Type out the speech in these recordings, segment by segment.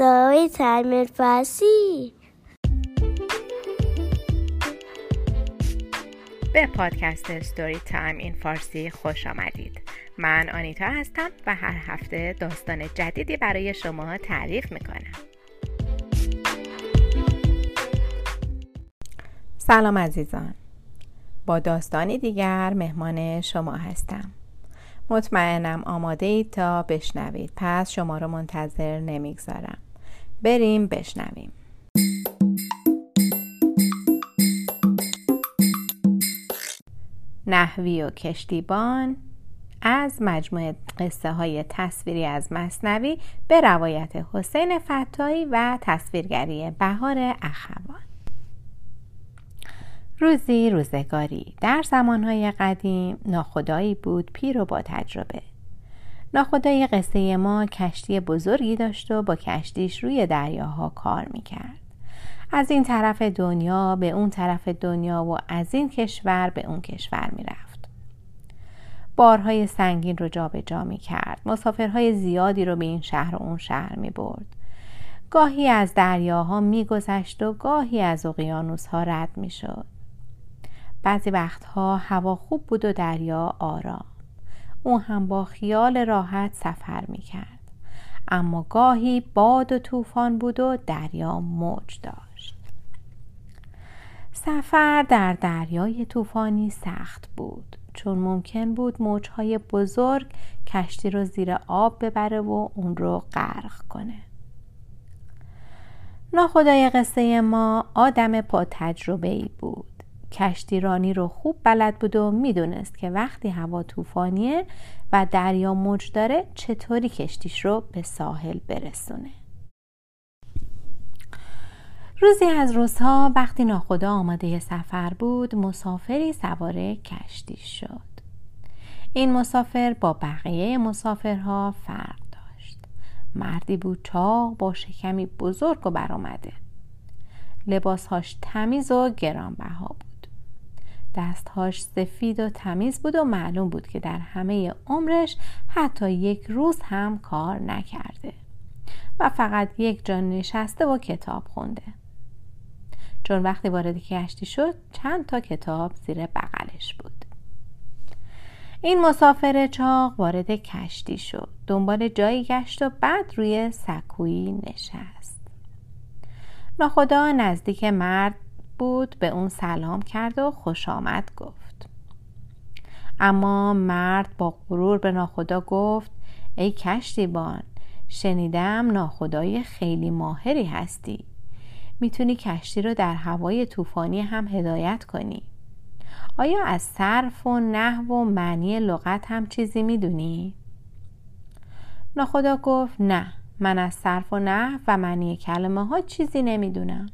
Story Time فارسی به پادکست ستوری تایم این فارسی خوش آمدید. من آنیتا هستم و هر هفته داستان جدیدی برای شما تعریف می‌کنم. سلام عزیزان. با داستانی دیگر مهمان شما هستم. مطمئنم آماده اید تا بشنوید. پس شما رو منتظر نمی‌گذارم. بریم بشنویم. نحوی و کشتیبان از مجموعه قصه های تصویری از مصنوی به روایت حسین فتایی و تصویرگری بهار اخوان. روزی روزگاری در زمانهای قدیم ناخدایی بود پیر و با تجربه. ناخدای قصه ما کشتی بزرگی داشت و با کشتیش روی دریاها کار می‌کرد. از این طرف دنیا به اون طرف دنیا و از این کشور به اون کشور می‌رفت. بارهای سنگین رو جابجا جا می کرد مسافرهای زیادی رو به این شهر و اون شهر می برد گاهی از دریاها میگذشت و گاهی از اقیانوس ها رد می شد بعضی وقتها هوا خوب بود و دریا آرام. او هم با خیال راحت سفر می کرد اما گاهی باد و طوفان بود و دریا موج داشت. سفر در دریای طوفانی سخت بود. چون ممکن بود موجهای بزرگ کشتی رو زیر آب ببره و اون رو غرق کنه. ناخدای قصه ما آدم با تجربه ای بود. کشتیرانی رو خوب بلد بود و می‌دونست که وقتی هوا طوفانیه و دریا موج داره چطوری کشتیش رو به ساحل برسونه. روزی از روزها وقتی ناخدا آماده سفر بود مسافری سوار کشتی شد. این مسافر با بقیه مسافرها فرق داشت. مردی بود چاق با شکمی بزرگ و برآمده. لباسهاش تمیز و گرانبها بود. دستهاش سفید و تمیز بود و معلوم بود که در همه عمرش حتی یک روز هم کار نکرده و فقط یک جا نشسته و کتاب خونده. چون وقتی وارد کشتی شد چند تا کتاب زیر بغلش بود. این مسافر چاق وارد کشتی شد. دنبال جایی گشت و بعد روی سکویی نشست. ناخدا نزدیک مرد بود به اون سلام کرد و خوش آمد گفت. اما مرد با غرور به ناخدا گفت ای کشتیبان شنیدم ناخدای خیلی ماهری هستی. می‌تونی کشتی رو در هوای طوفانی هم هدایت کنی. آیا از صرف و نحو و معنی لغت هم چیزی می‌دونی؟ ناخدا گفت نه من از صرف و نحو و معنی کلمه ها چیزی نمی‌دونم.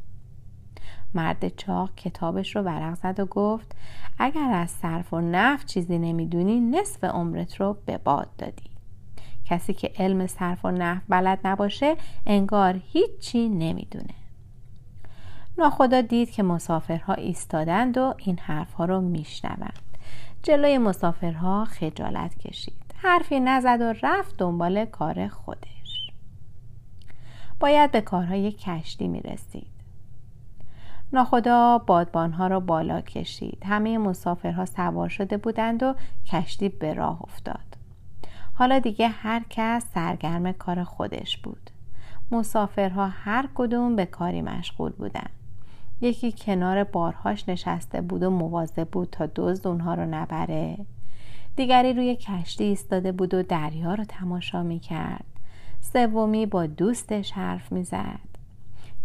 مرد چاق کتابش رو ورق زد و گفت اگر از صرف و نف چیزی نمی‌دونی نصف عمرت رو به باد دادی. کسی که علم صرف و نحو بلد نباشه انگار هیچی نمی‌دونه. ناخدا دید که مسافرها ایستادند و این حرفها رو میشنوند. جلوی مسافرها خجالت کشید. حرفی نزد و رفت دنبال کار خودش. باید به کارهای کشتی می‌رسید. ناخدا بادبانها را بالا کشید. همه مسافرها سوار شده بودند و کشتی به راه افتاد. حالا دیگه هر کس سرگرم کار خودش بود. مسافرها هر کدوم به کاری مشغول بودند. یکی کنار بارهاش نشسته بود و مواظب بود تا دزد اونها رو نبره. دیگری روی کشتی ایستاده بود و دریا رو تماشا می‌کرد. سومی با دوستش حرف می‌زد.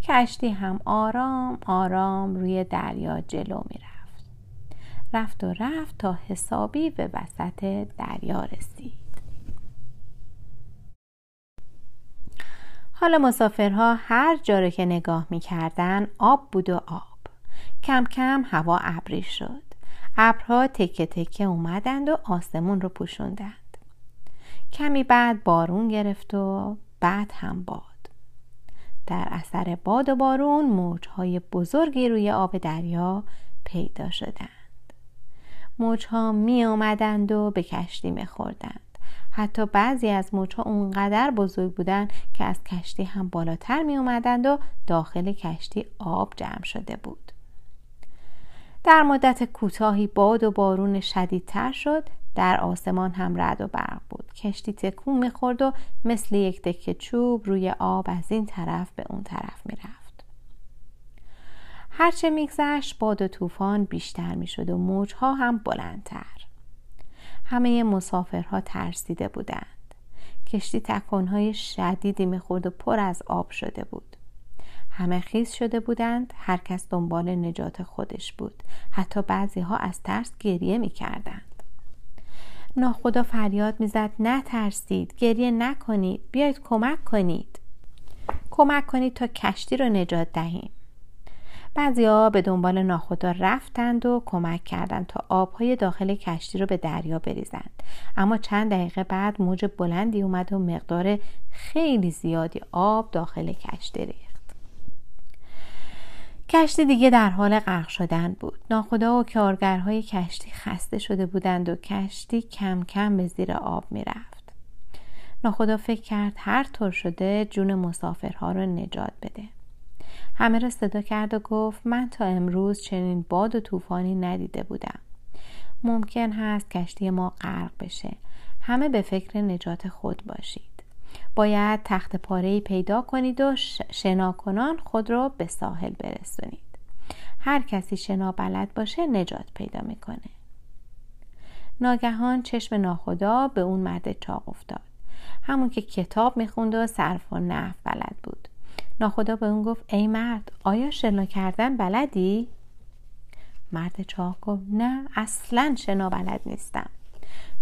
کشتی هم آرام آرام روی دریا جلو می رفت رفت و رفت تا حسابی به وسط دریا رسید. حالا مسافرها هر جا که نگاه می کردن آب بود و آب. کم کم هوا ابری شد. ابرها تکه تکه اومدند و آسمون رو پوشوندند. کمی بعد بارون گرفت و بعد هم باد در اثر باد و بارون موجهای بزرگی روی آب دریا پیدا شدند. موجها می آمدند و به کشتی می خوردند حتی بعضی از موجها اونقدر بزرگ بودن که از کشتی هم بالاتر می اومدند و داخل کشتی آب جمع شده بود. در مدت کوتاهی باد و بارون شدیدتر شد در آسمان هم رد و برق بود. کشتی تکون می‌خورد و مثل یک دکه چوب روی آب از این طرف به اون طرف می‌رفت. هرچه میگذشت باد و طوفان بیشتر می‌شد و موجها هم بلندتر. همه مسافرها ترسیده بودند. کشتی تکانهای شدیدی می‌خورد و پر از آب شده بود. همه خیز شده بودند. هر کس دنبال نجات خودش بود. حتی بعضی ها از ترس گریه می‌کردند. ناخدا فریاد می‌زد نترسید گریه نکنید بیاید کمک کنید. کمک کنید تا کشتی رو نجات دهیم. ها به دنبال ناخدا رفتند و کمک کردند تا آبهای داخل کشتی رو به دریا بریزند. اما چند دقیقه بعد موج بلندی اومد و مقدار خیلی زیادی آب داخل کشتی ریخت. کشتی دیگه در حال غرق شدن بود. ناخدا و کارگرهای کشتی خسته شده بودند و کشتی کم کم به زیر آب می‌رفت. ناخدا فکر کرد هر طور شده جون مسافرها رو نجات بده. همه را صدا کرد و گفت من تا امروز چنین باد و طوفانی ندیده بودم. ممکن هست کشتی ما غرق بشه. همه به فکر نجات خود باشید باید تخت پاره پیدا کنید و شناکنان خود را به ساحل برسونید. هر کسی شنا بلد باشه نجات پیدا می‌کنه. ناگهان چشم ناخدا به اون مرد چاق افتاد. همون که کتاب می‌خوند و صرف و نحو بلد بود. ناخدا به اون گفت ای مرد آیا شنا کردن بلدی؟ مرد چاق گفت نه اصلا شنا بلد نیستم.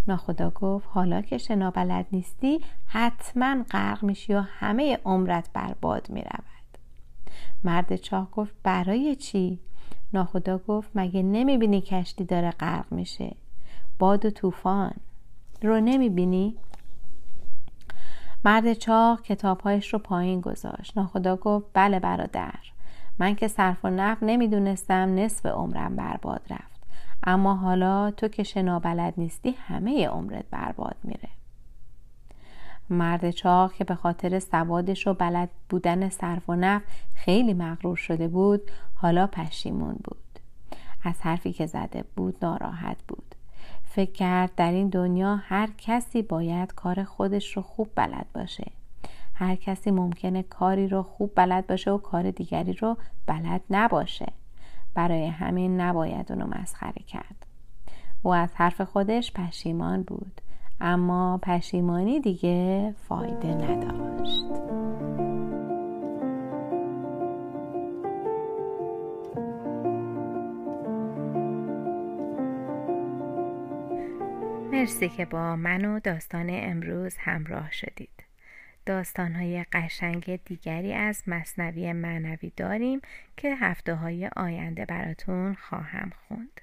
ناخدا گفت حالا که شنا بلد نیستی حتما غرق میشی و همه عمرت برباد می‌رود. مرد چاق گفت برای چی؟ ناخدا گفت مگه نمی‌بینی کشتی داره غرق میشه؟ باد و طوفان. رو نمی‌بینی؟ مرد چاق کتابهایش رو پایین گذاشت. ناخدا گفت بله برادر من که صرف و نقل نمی‌دونستم نصف عمرم برباد رفت. اما حالا تو که شنا بلد نیستی همه عمرت برباد میره. مرد چاق که به خاطر سوادش و بلد بودن صرف و نقل خیلی مغرور شده بود حالا پشیمون بود. از حرفی که زده بود ناراحت بود. فکر کرد در این دنیا هر کسی باید کار خودش رو خوب بلد باشه. هر کسی ممکنه کاری رو خوب بلد باشه و کار دیگری رو بلد نباشه. برای همین نباید اونو مسخره کرد. او از حرف خودش پشیمان بود اما پشیمانی دیگه فایده نداشت. مرسی که با من و داستان امروز همراه شدید. داستانهای قشنگ دیگری از مثنوی معنوی داریم که هفته های آینده براتون خواهم خوند.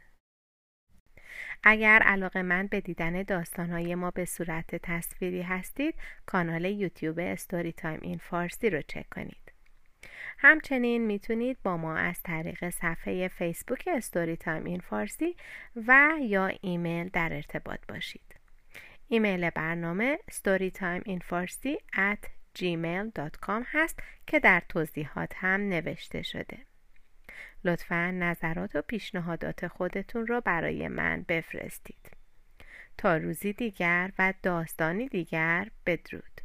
اگر علاقه‌مند به دیدن داستانهای ما به صورت تصویری هستید کانال یوتیوب Story Time in Farsi رو چک کنید. همچنین می‌تونید با ما از طریق صفحه فیسبوک Story Time in Farsi و یا ایمیل در ارتباط باشید. ایمیل برنامه storytimeinfarsi at gmail.com هست که در توضیحات هم نوشته شده. لطفا نظرات و پیشنهادات خودتون رو برای من بفرستید. تا روزی دیگر و داستانی دیگر بدرود.